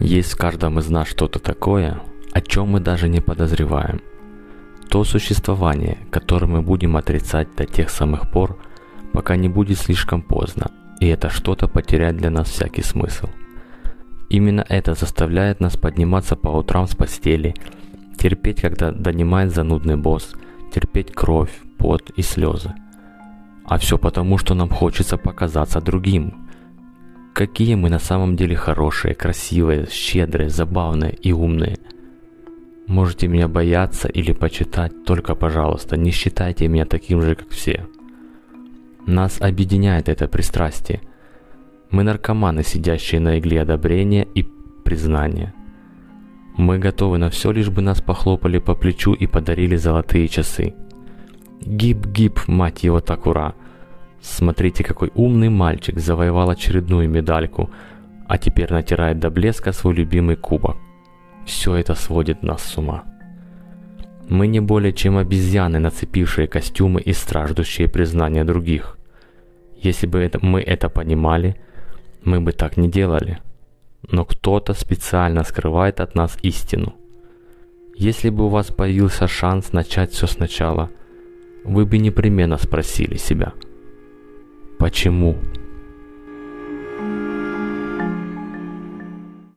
Есть в каждом из нас что-то такое, о чем мы даже не подозреваем. То существование, которое мы будем отрицать до тех самых пор, пока не будет слишком поздно, и это что-то потерять для нас всякий смысл. Именно это заставляет нас подниматься по утрам с постели, терпеть, когда донимает занудный босс, терпеть кровь, пот и слезы. А все потому, что нам хочется показаться другим. Какие мы на самом деле хорошие, красивые, щедрые, забавные и умные. Можете меня бояться или почитать, только, пожалуйста, не считайте меня таким же, как все. Нас объединяет это пристрастие. Мы наркоманы, сидящие на игле одобрения и признания. Мы готовы на все, лишь бы нас похлопали по плечу и подарили золотые часы. Гип-гип, мать его так ура! Смотрите, какой умный мальчик завоевал очередную медальку, а теперь натирает до блеска свой любимый кубок. Все это сводит нас с ума. Мы не более чем обезьяны, нацепившие костюмы и страждущие признания других. Если бы это, мы это понимали, мы бы так не делали. Но кто-то специально скрывает от нас истину. Если бы у вас появился шанс начать все сначала, вы бы непременно спросили себя, 青木